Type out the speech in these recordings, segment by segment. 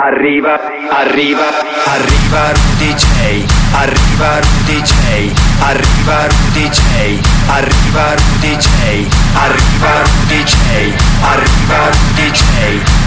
Arriva, arriva, arriva un DJ, arriva un DJ, arriva Rudy J, arriva Rudy J, arriva Rudy J, arriva Rudy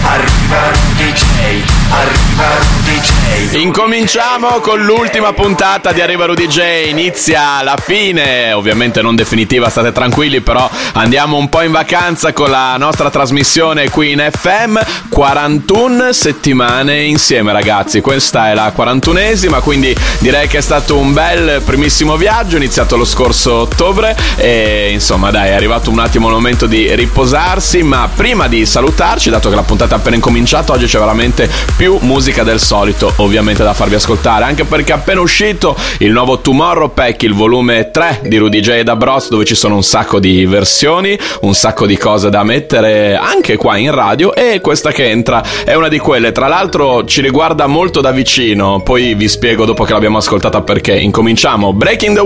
arriva Rudy arriva Rudy. Incominciamo con l'ultima puntata di Arriva Rudy J, inizia la fine, ovviamente non definitiva, state tranquilli, però andiamo un po' in vacanza con la nostra trasmissione qui in FM, 41 settimane insieme ragazzi, questa è la 41esima, quindi direi che è stato un bel primissimo viaggio, iniziato lo scorso ottobre e insomma dai è arrivato un attimo il momento di riposarsi, ma prima di salutarci, dato che la puntata è appena incominciata, oggi c'è veramente più musica del solito ovviamente da farvi ascoltare, anche perché è appena uscito il nuovo Tomorrow Pack, il volume 3 di Rudy J da Bros, dove ci sono un sacco di versioni, un sacco di cose da mettere anche qua in radio e questa che entra è una di quelle, tra l'altro ci riguarda molto da vicino, poi vi spiego dopo che l'abbiamo ascoltata perché. Incominciamo, Breaking the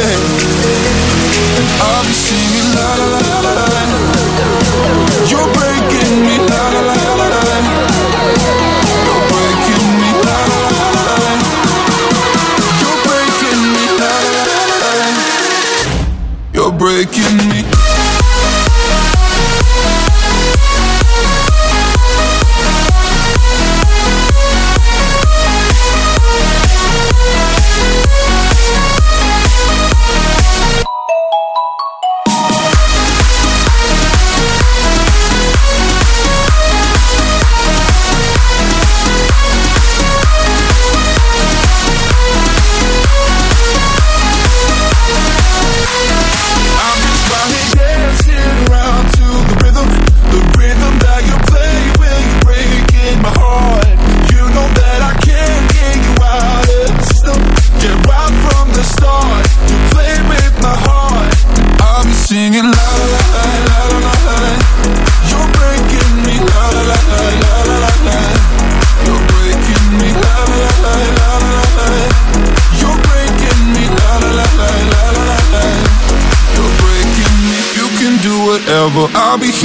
I'll be singing la la la la. You're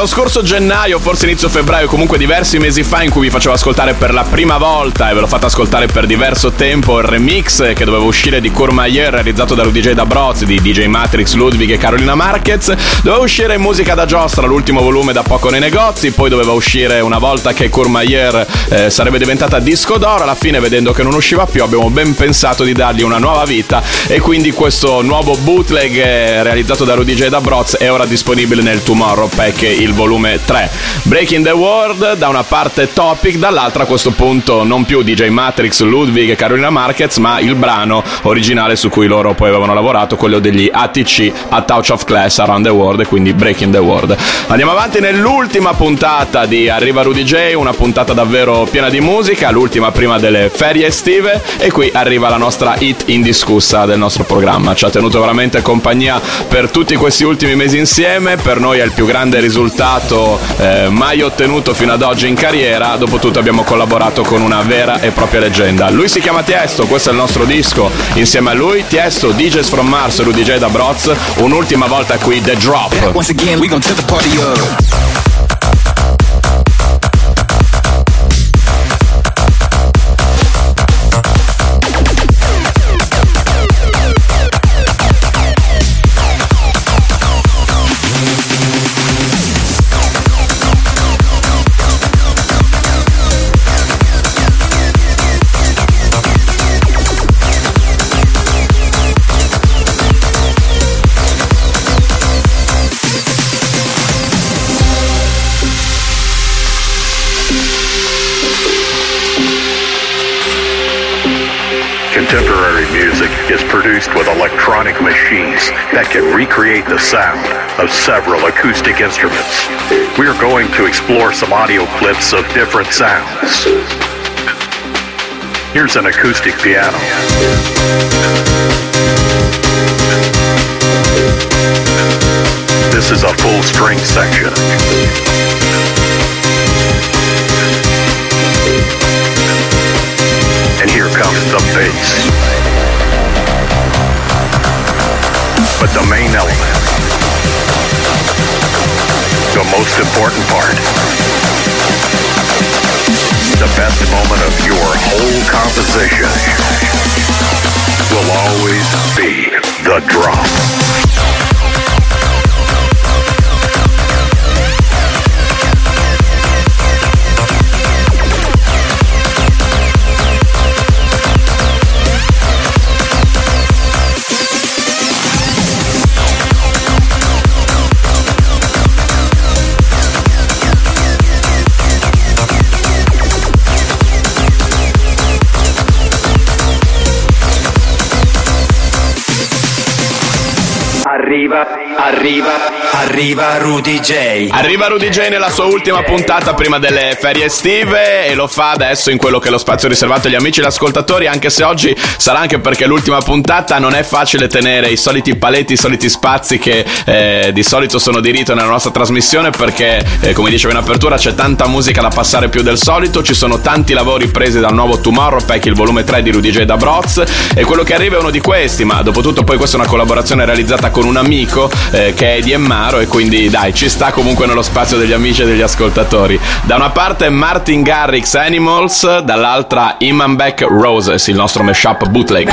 Lo scorso gennaio, forse inizio febbraio, comunque diversi mesi fa in cui vi facevo ascoltare per la prima volta e ve l'ho fatto ascoltare per diverso tempo il remix che doveva uscire di Courmayeur realizzato da DJ da Broz, di DJ Matrix, Ludwig e Carolina Marquez. Doveva uscire musica da giostra, l'ultimo volume da poco nei negozi, poi doveva uscire una volta che Courmayeur eh, sarebbe diventata disco d'oro. Alla fine, vedendo che non usciva più, abbiamo ben pensato di dargli una nuova vita e quindi questo nuovo bootleg eh, realizzato da Rudy J da Broz è ora disponibile nel Tomorrow Pack il volume 3. Breaking the World, da una parte Topic, dall'altra a questo punto non più DJ Matrix, Ludwig e Carolina Marquez, ma il brano originale su cui loro poi avevano lavorato, quello degli ATC, A Touch of Class Around the World, e quindi Breaking the World. Andiamo avanti nell'ultima puntata di Arriva Rudy J, una puntata davvero piena di musica, l'ultima prima delle ferie estive, e qui arriva la nostra hit indiscussa del nostro programma. Ci ha tenuto veramente compagnia per tutti questi ultimi mesi insieme, per noi è il più grande risultato eh, mai ottenuto fino ad oggi in carriera, dopotutto abbiamo collaborato con una vera e propria leggenda. Lui si chiama Tiesto, questo è il nostro disco, insieme a lui Tiesto, DJs from Mars, Rudy J da Broz, un'ultima volta qui The Drop. Music is produced with electronic machines that can recreate the sound of several acoustic instruments. We are going to explore some audio clips of different sounds. Here's an acoustic piano. This is a full string section. And here comes the bass. But the main element, the most important part, the best moment of your whole composition will always be the drop. Arriva, arriva, arriva Rudy J. Arriva Rudy J nella sua ultima puntata prima delle ferie estive e lo fa adesso in quello che è lo spazio riservato agli amici e agli ascoltatori, anche se oggi sarà anche perché l'ultima puntata non è facile tenere i soliti paletti, i soliti spazi che eh, di solito sono di rito nella nostra trasmissione perché, eh, come dicevo in apertura, c'è tanta musica da passare più del solito, ci sono tanti lavori presi dal nuovo Tomorrow Pack, il volume 3 di Rudy J da Broz e quello che arriva è uno di questi, ma dopo tutto poi questa è una collaborazione realizzata con un amico eh, che è di Emmaro e quindi dai, ci sta comunque nello spazio degli amici e degli ascoltatori. Da una parte Martin Garrix Animals, dall'altra Iman Beck Roses, il nostro mashup bootleg.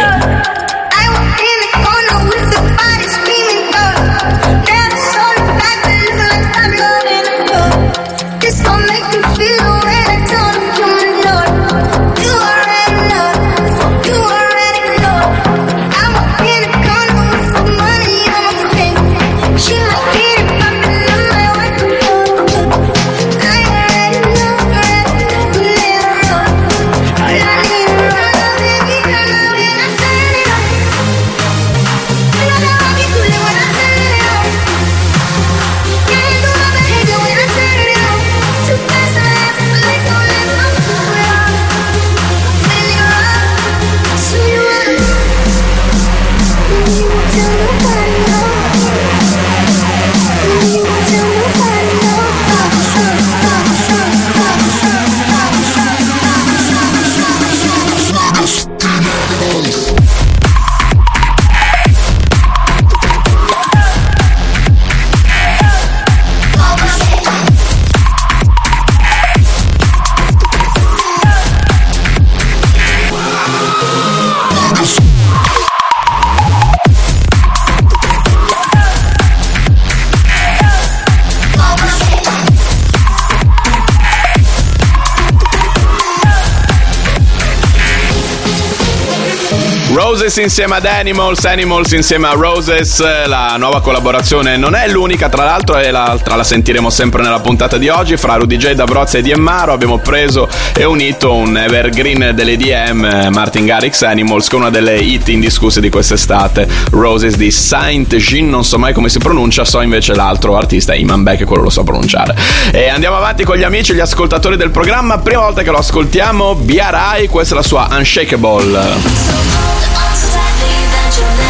Roses insieme ad Animals, Animals insieme a Roses, la nuova collaborazione non è l'unica, tra l'altro, e l'altra la sentiremo sempre nella puntata di oggi. Fra Rudy J, Dabrozza e Diemmaro abbiamo preso e unito un evergreen dell'EDM, Martin Garrix Animals, con una delle hit indiscusse di quest'estate, Roses di Saint Jean, non so mai come si pronuncia, so invece l'altro artista, Iman Beck, quello lo so pronunciare. E andiamo avanti con gli amici, gli ascoltatori del programma. Prima volta che lo ascoltiamo, Biarai, questa è la sua Unshakable. slightly you're.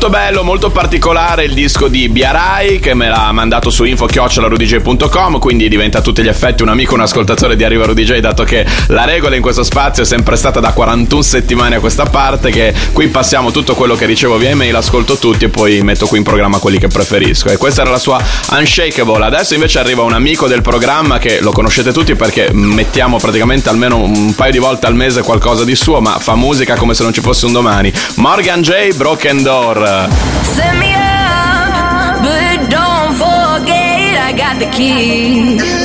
Molto bello, molto particolare il disco di Biarai che me l'ha mandato su info-rudj.com quindi diventa a tutti gli effetti un amico, un ascoltatore di Arriva Rudy J dato che la regola in questo spazio è sempre stata da 41 settimane a questa parte che qui passiamo tutto quello che ricevo via email, ascolto tutti e poi metto qui in programma quelli che preferisco e questa era la sua Unshakable. Adesso invece arriva un amico del programma che lo conoscete tutti perché mettiamo praticamente almeno un paio di volte al mese qualcosa di suo ma fa musica come se non ci fosse un domani. Morgan J. Broken Door. Set me up, but don't forget I got the key.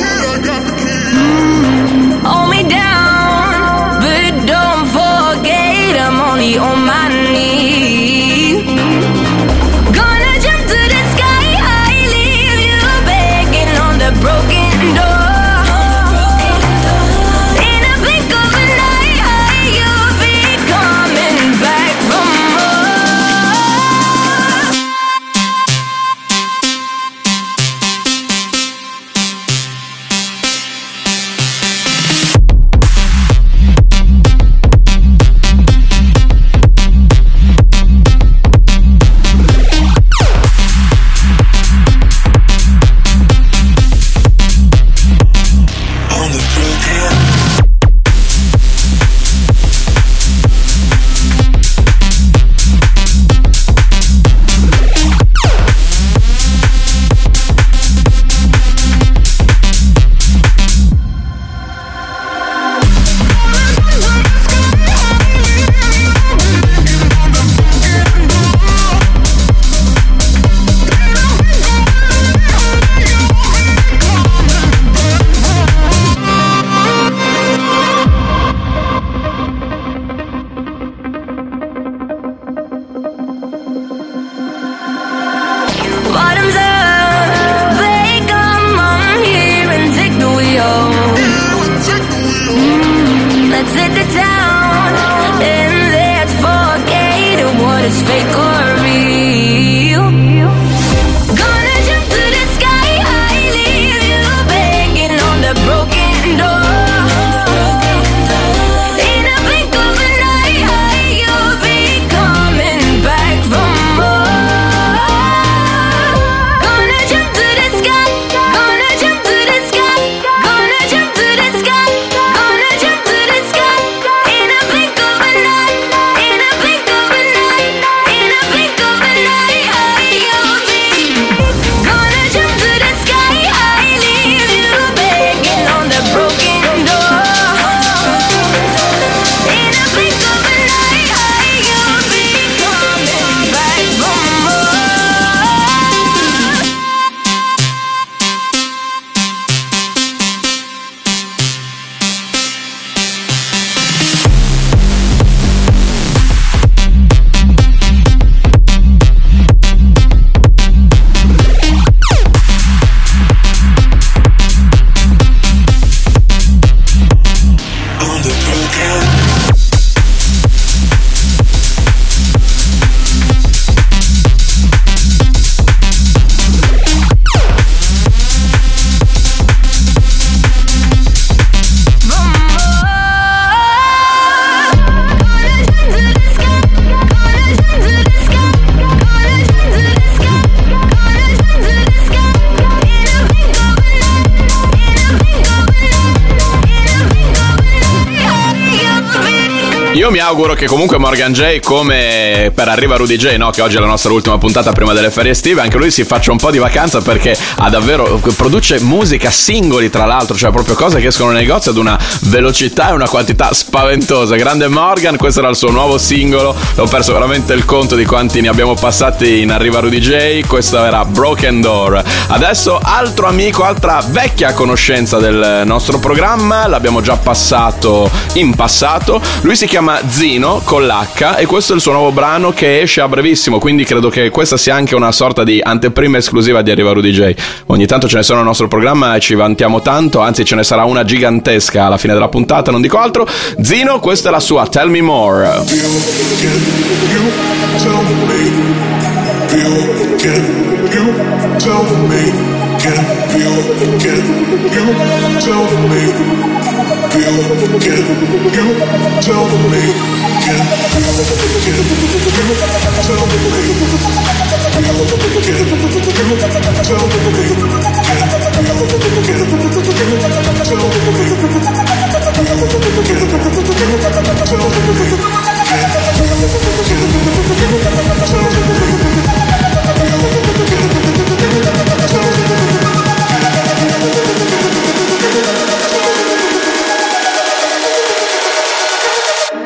Che comunque Morgan J, come per Arriva Rudy J, no? che oggi è la nostra ultima puntata prima delle ferie estive, anche lui si faccia un po' di vacanza perché ha davvero produce musica singoli tra l'altro, cioè proprio cose che escono nei negozi ad una velocità e una quantità spaventosa. Grande Morgan, questo era il suo nuovo singolo, ho perso veramente il conto di quanti ne abbiamo passati in Arriva Rudy J, questo era Broken Door. Adesso altro amico, altra vecchia conoscenza del nostro programma, l'abbiamo già passato in passato, lui si chiama Zino con l'H e questo è il suo nuovo brano che esce a brevissimo, quindi credo che questa sia anche una sorta di anteprima esclusiva di Arriva Rudy J. Ogni tanto ce ne sono nel nostro programma e ci vantiamo tanto, anzi ce ne sarà una gigantesca alla fine della puntata, non dico altro. Zino, questa è la sua Tell Me More.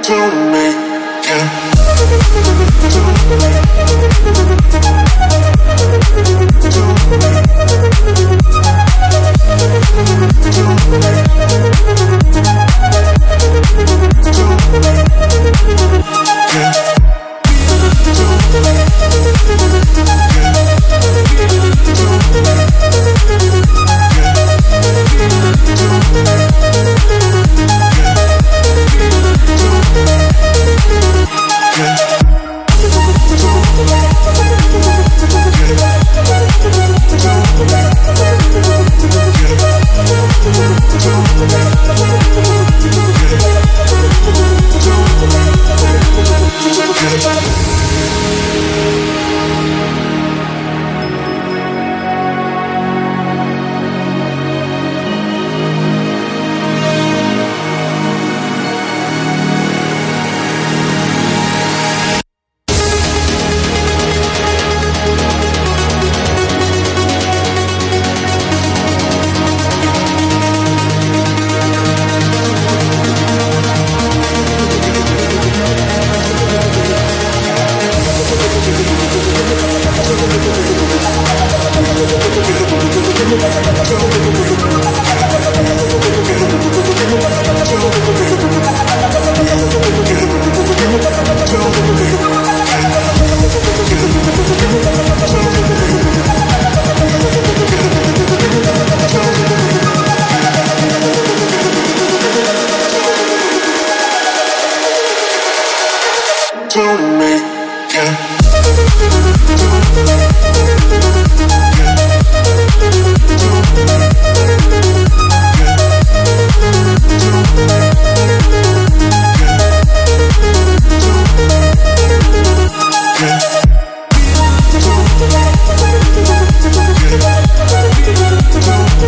tune. Yeah.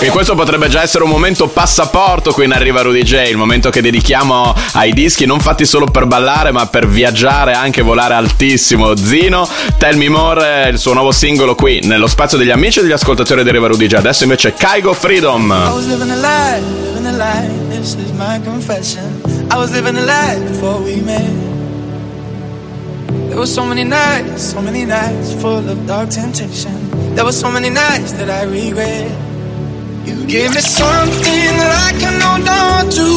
E questo potrebbe già essere un momento passaporto qui in Arriva Rudy J, il momento che dedichiamo ai dischi non fatti solo per ballare ma per viaggiare e anche volare altissimo. Zino, Tell Me More, il suo nuovo singolo qui nello spazio degli amici e degli ascoltatori di Arriva Rudy J. Adesso invece Kaigo Freedom. I was living a lie. This is my confession. I was living a lie before we met. There were so many nights, so many nights full of dark temptation. There were so many nights that I regret. You gave me something that I can hold on to.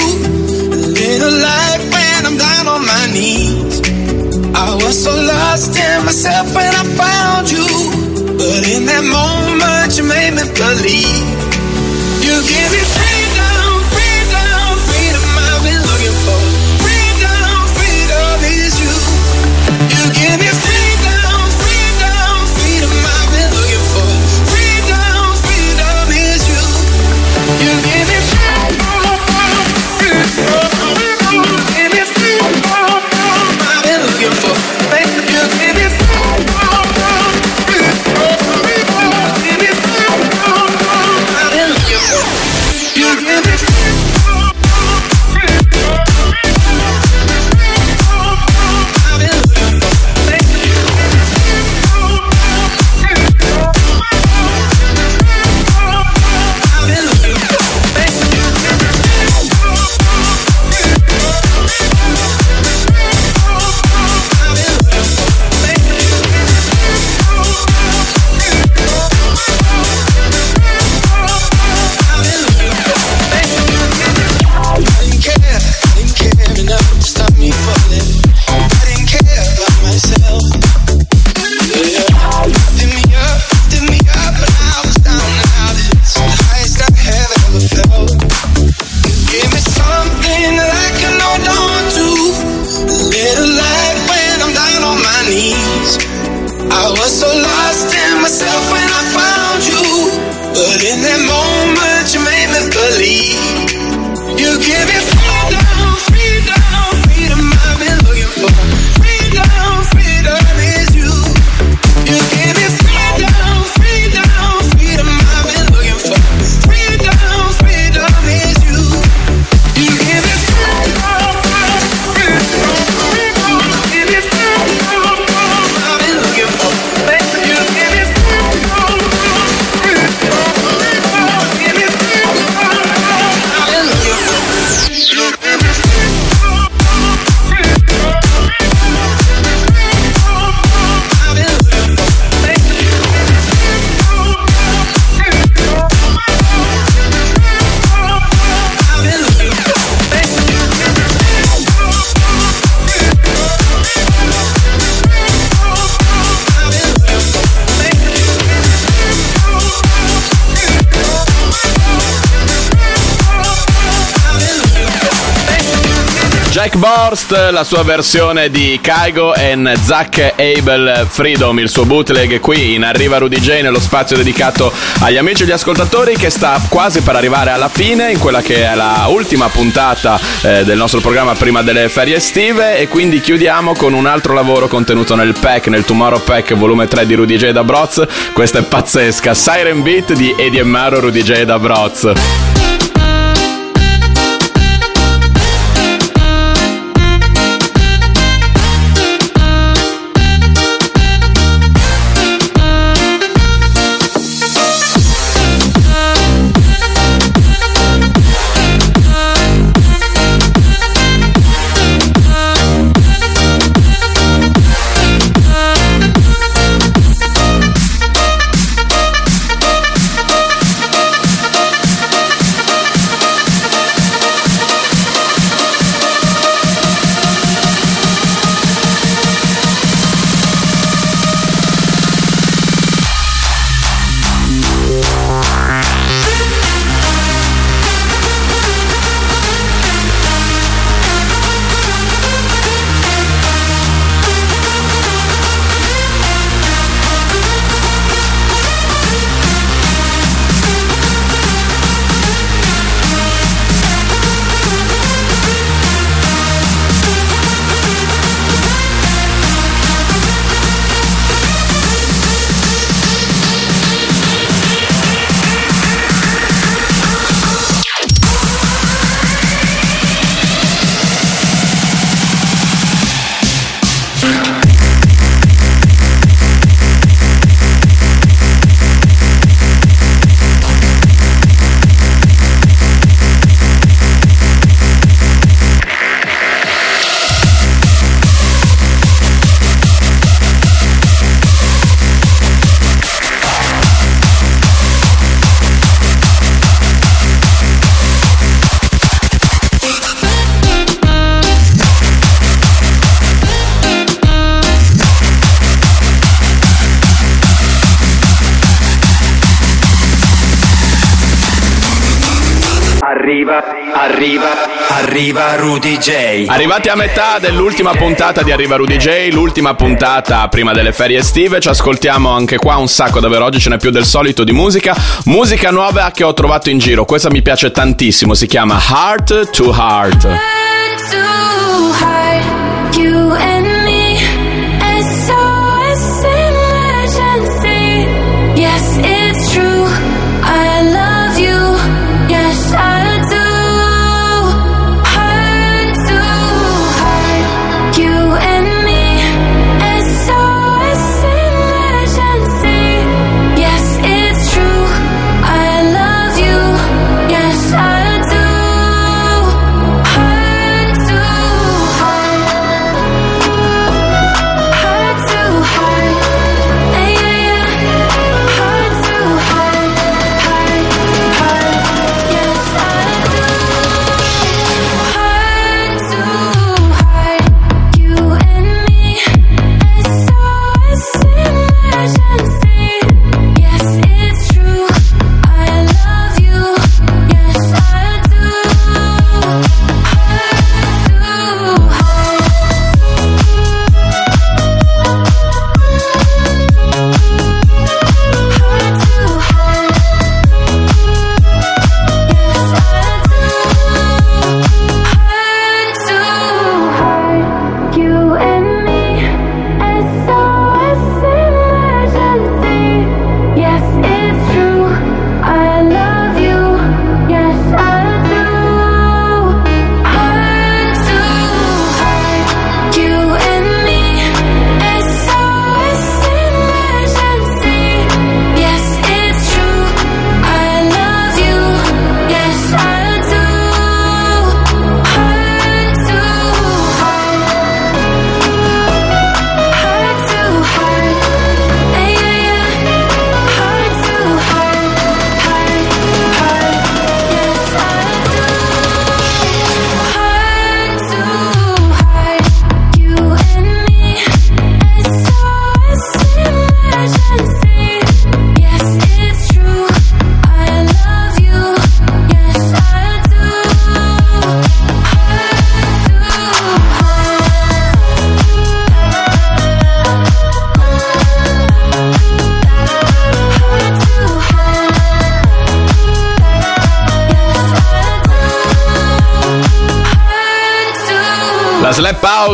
A little light when I'm down on my knees. I was so lost in myself when I found you. But in that moment, you made me believe. You give me Borst, la sua versione di Kaigo and Zack Abel Freedom, il suo bootleg qui in Arriva Rudy J nello spazio dedicato agli amici e agli ascoltatori che sta quasi per arrivare alla fine in quella che è la ultima puntata eh, del nostro programma prima delle ferie estive e quindi chiudiamo con un altro lavoro contenuto nel pack, nel Tomorrow Pack volume 3 di Rudy J da Broz. Questa è pazzesca, Siren Beat di Eddie Maro Rudy J da Broz. Arriva, arriva, arriva Rudy J. Arrivati a metà dell'ultima puntata di Arriva Rudy J, l'ultima puntata prima delle ferie estive, ci ascoltiamo anche qua un sacco davvero, oggi ce n'è più del solito di musica, musica nuova che ho trovato in giro, questa mi piace tantissimo, si chiama Heart to Heart. too hard, you and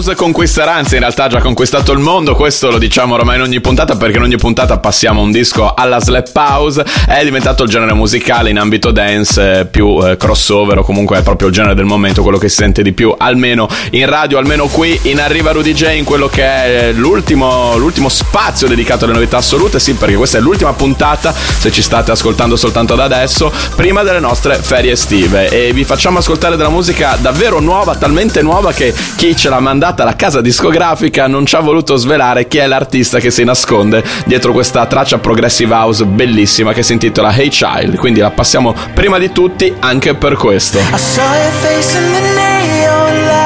House conquisterà, anzi in realtà ha già conquistato il mondo, questo lo diciamo ormai in ogni puntata perché in ogni puntata passiamo un disco alla Slap House, è diventato il genere musicale in ambito dance eh, più eh, crossover o comunque è proprio il genere del momento, quello che si sente di più, almeno in radio, almeno qui in Arriva Rudy J in quello che è l'ultimo, l'ultimo spazio dedicato alle novità assolute, sì perché questa è l'ultima puntata, se ci state ascoltando soltanto da adesso, prima delle nostre ferie estive. E vi facciamo ascoltare della musica davvero nuova, talmente nuova che chi ce l'ha mandata alla casa discografica non ci ha voluto svelare chi è l'artista che si nasconde dietro questa traccia progressive house bellissima che si intitola Hey Child, quindi la passiamo prima di tutti anche per questo. I saw your face in the neon light.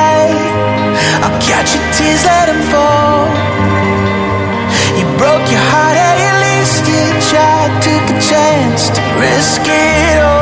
Risk it all.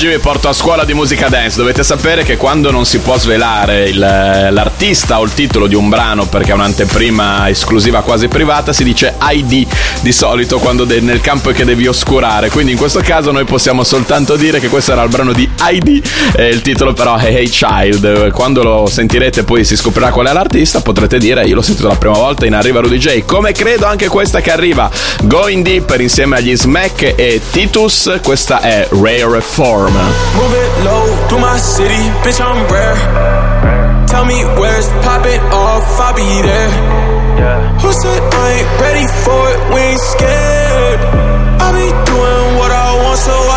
Oggi vi porto a scuola di musica dance. Dovete sapere che quando non si può svelare il- l'artista o il titolo di un brano perché è un'anteprima esclusiva quasi privata, si dice ID di solito quando de- nel campo che devi oscurare. Quindi in questo caso noi possiamo soltanto dire che questo era il brano di ID e il titolo però è Hey Child. Quando lo sentirete poi si scoprirà qual è l'artista, potrete dire io l'ho sentito la prima volta in Arriva Rudy J. Come credo anche questa che arriva Going Deeper insieme agli Smack e Titus, questa è Rare Form. Move it low through my city, bitch, I'm rare. Tell me where's pop it off, I'll be there. Who said I ain't ready for it? We ain't scared. I be doing what I want, so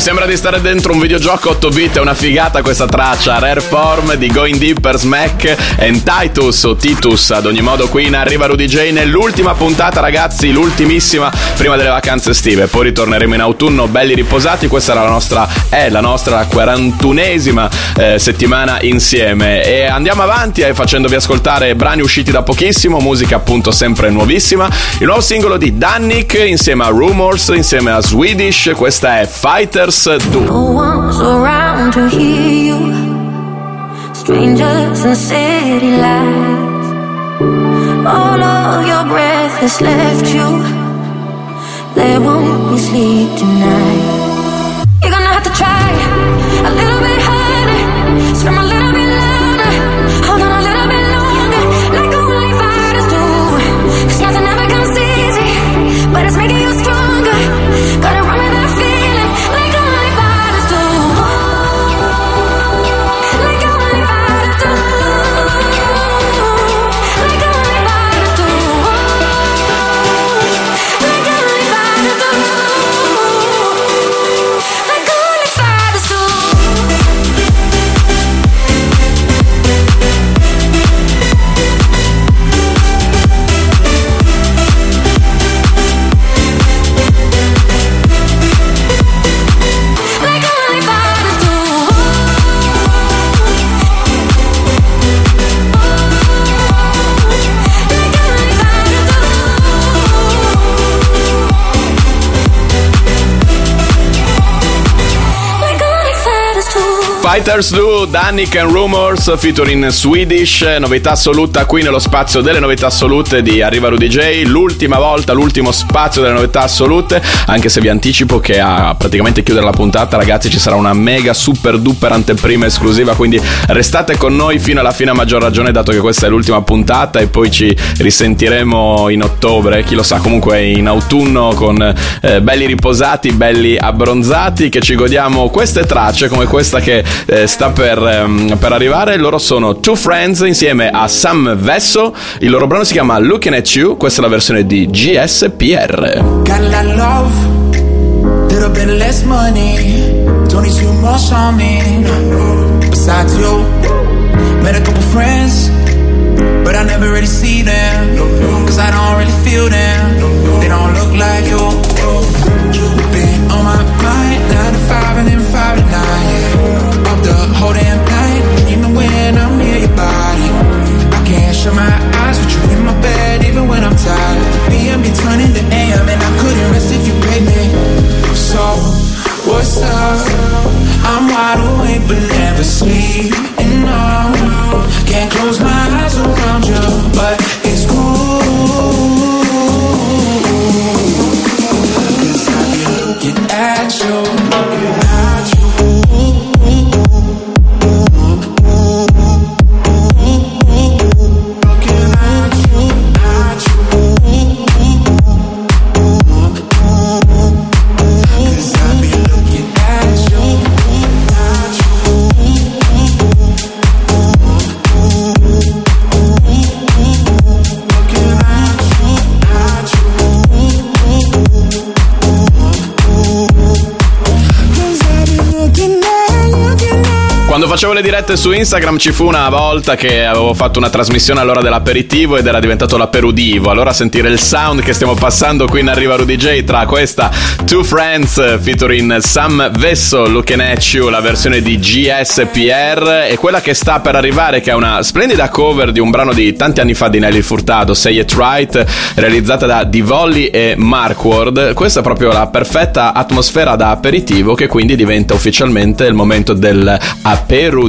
Mi sembra di stare dentro un videogioco 8 bit, è una figata questa traccia. Rare Form di Going Deep per Smack e Titus o Titus. Ad ogni modo, qui in arriva Rudy J nell'ultima puntata, ragazzi, l'ultimissima prima delle vacanze estive. Poi ritorneremo in autunno belli riposati. Questa era la nostra, è la nostra 41esima eh, settimana insieme. E andiamo avanti eh, facendovi ascoltare brani usciti da pochissimo, musica appunto sempre nuovissima. Il nuovo singolo di Dannik insieme a Rumors, insieme a Swedish. Questa è Fighters 2. No one's around to hear you. Strangers in city lights. All of your breath has left you. There won't be sleep tonight. You're gonna have to try a little Fighters 2, Danik and Rumors featuring Swedish, novità assoluta qui nello spazio delle novità assolute di Arriva Rudy J, l'ultima volta, l'ultimo spazio delle novità assolute, anche se vi anticipo che a praticamente chiudere la puntata ragazzi ci sarà una mega super duper anteprima esclusiva, quindi restate con noi fino alla fine a maggior ragione dato che questa è l'ultima puntata e poi ci risentiremo in ottobre, chi lo sa, comunque in autunno con eh, belli riposati, belli abbronzati che ci godiamo queste tracce come questa che eh, sta per, ehm, per arrivare. Loro sono Two Friends insieme a Sam Vesso. Il loro brano si chiama Looking at You. Questa è la versione di GSPR. Got love, little bit less money. 22 more on me. Besides you, met a couple friends, but I never really see them. Cause I don't Nacho le dirette su Instagram ci fu una volta che avevo fatto una trasmissione all'ora dell'aperitivo ed era diventato l'aperudivo. Allora sentire il sound che stiamo passando qui in Arriva Rudy J tra questa Two Friends featuring Sam Vesso, Looking at You, la versione di GSPR e quella che sta per arrivare che è una splendida cover di un brano di tanti anni fa di Nelly Furtado, Say It Right, realizzata da Divolli e Markward. Questa è proprio la perfetta atmosfera da aperitivo che quindi diventa ufficialmente il momento del aperudivo.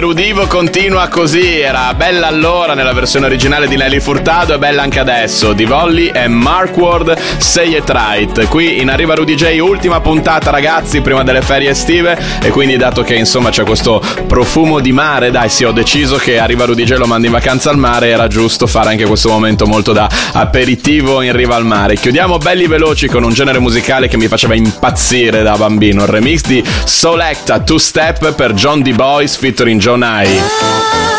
Pero Berudivo continua così, era bella allora nella versione originale di Nelly Furtado e bella anche adesso, di Volly e Mark Ward, Say It Right. Qui in Arriva Rudy J, ultima puntata ragazzi prima delle ferie estive e quindi dato che insomma c'è questo profumo di mare, dai sì ho deciso che Arriva Rudy J lo mando in vacanza al mare, era giusto fare anche questo momento molto da aperitivo in riva al mare. Chiudiamo belli veloci con un genere musicale che mi faceva impazzire da bambino, il remix di Solecta Two Step per John D. Boys featuring John I.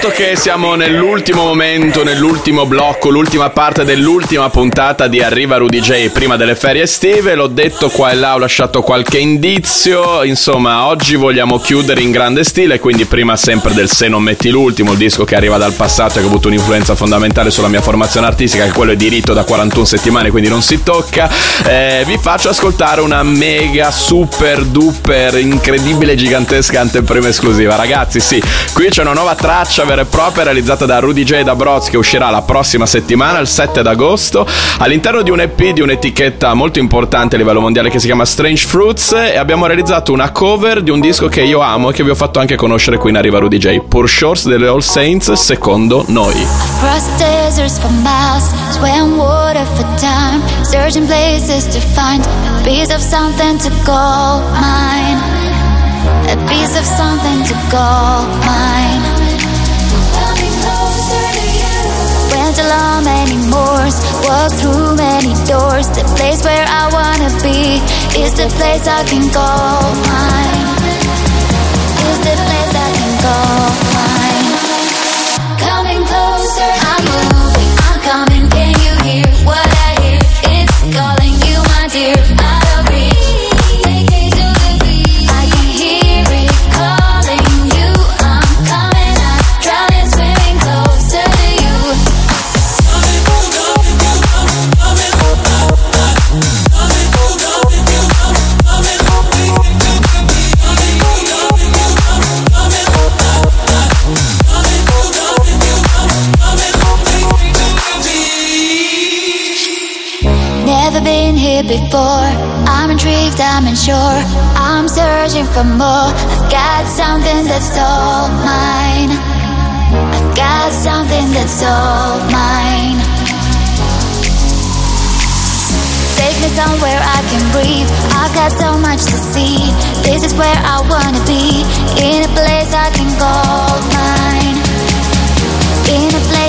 dato che siamo nell'ultimo momento, nell'ultimo blocco, l'ultima parte dell'ultima puntata di Arriva Rudy J prima delle ferie estive, l'ho detto qua e là, ho lasciato qualche indizio, insomma, oggi vogliamo chiudere in grande stile, quindi prima sempre del Se non metti l'ultimo, il disco che arriva dal passato e che ha avuto un'influenza fondamentale sulla mia formazione artistica, che quello è diritto da 41 settimane, quindi non si tocca, eh, vi faccio ascoltare una mega, super, duper, incredibile, gigantesca anteprima esclusiva. Ragazzi, sì, qui c'è una nuova traccia vera e propria realizzata da Rudy J. da Broz che uscirà la prossima settimana, il 7 d'agosto, all'interno di un EP di un'etichetta molto importante a livello mondiale che si chiama Strange Fruits e abbiamo realizzato una cover di un disco che io amo e che vi ho fatto anche conoscere qui in Arriva Rudy J. Pur Shores delle All Saints, secondo noi. A piece of something to call mine. Along many moors, walked through many doors. The place where I wanna be is the place I can call mine. Is the place I can call before. I'm intrigued, I'm unsure. I'm searching for more. I've got something that's all mine. I've got something that's all mine. Take me somewhere I can breathe. I've got so much to see. This is where I wanna be. In a place I can call mine. In a place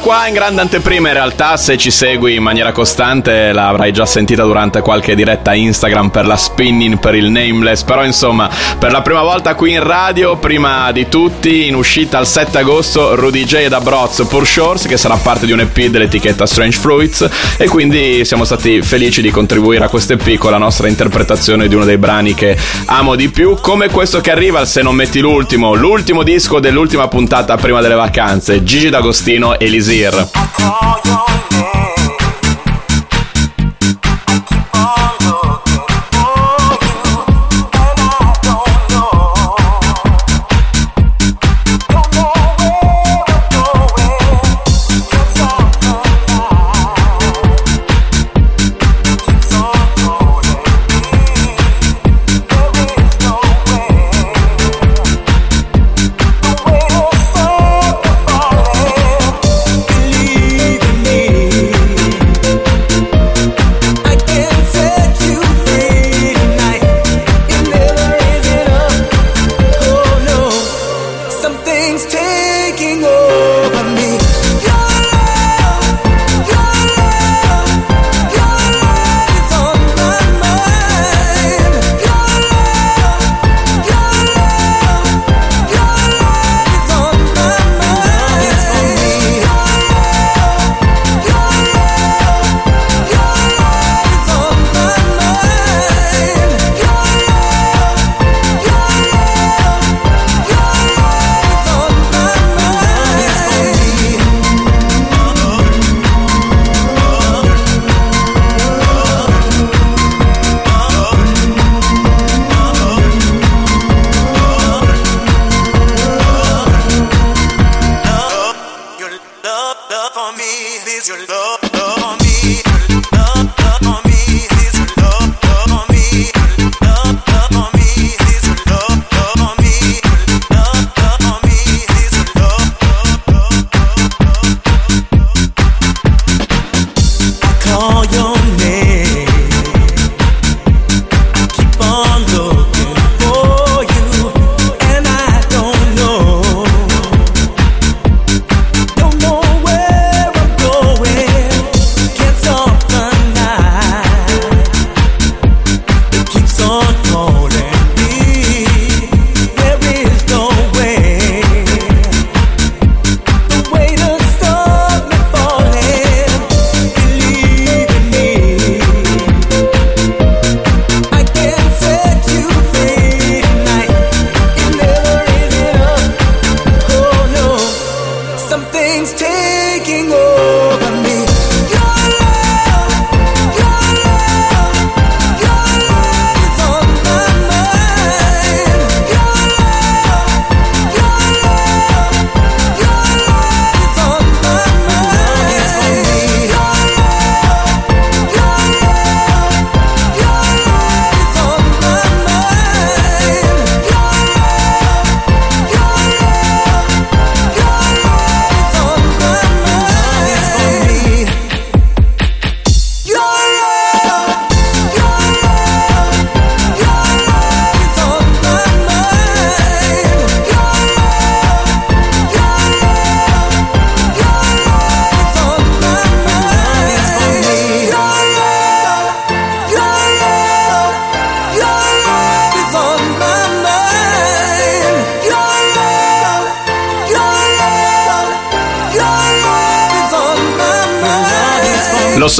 qua in grande anteprima, in realtà se ci segui in maniera costante l'avrai già sentita durante qualche diretta Instagram per la spinning, per il nameless, però insomma per la prima volta qui in radio, prima di tutti in uscita il 7 agosto Rudy J da Broz Pur Shores che sarà parte di un EP dell'etichetta Strange Fruits. E quindi siamo stati felici di contribuire a questo EP con la nostra interpretazione di uno dei brani che amo di più, come questo che arriva Se non metti l'ultimo, l'ultimo disco dell'ultima puntata prima delle vacanze, Gigi D'Agostino Elisir. prazer.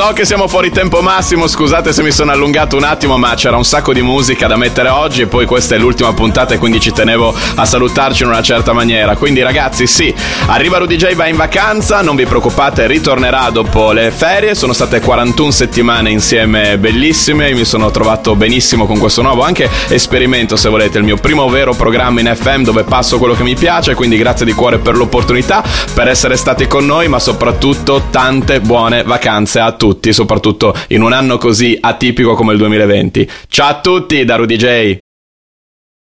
So che siamo fuori tempo massimo, scusate se mi sono allungato un attimo, ma c'era un sacco di musica da mettere oggi e poi questa è l'ultima puntata e quindi ci tenevo a salutarci in una certa maniera. Quindi ragazzi, sì, arriva Rudy J va in vacanza, non vi preoccupate, ritornerà dopo le ferie, sono state 41 settimane insieme bellissime, mi sono trovato benissimo con questo nuovo anche esperimento, se volete, il mio primo vero programma in FM dove passo quello che mi piace, quindi grazie di cuore per l'opportunità, per essere stati con noi, ma soprattutto tante buone vacanze a tutti, soprattutto in un anno così atipico come il 2020. Ciao a tutti da Rudy J.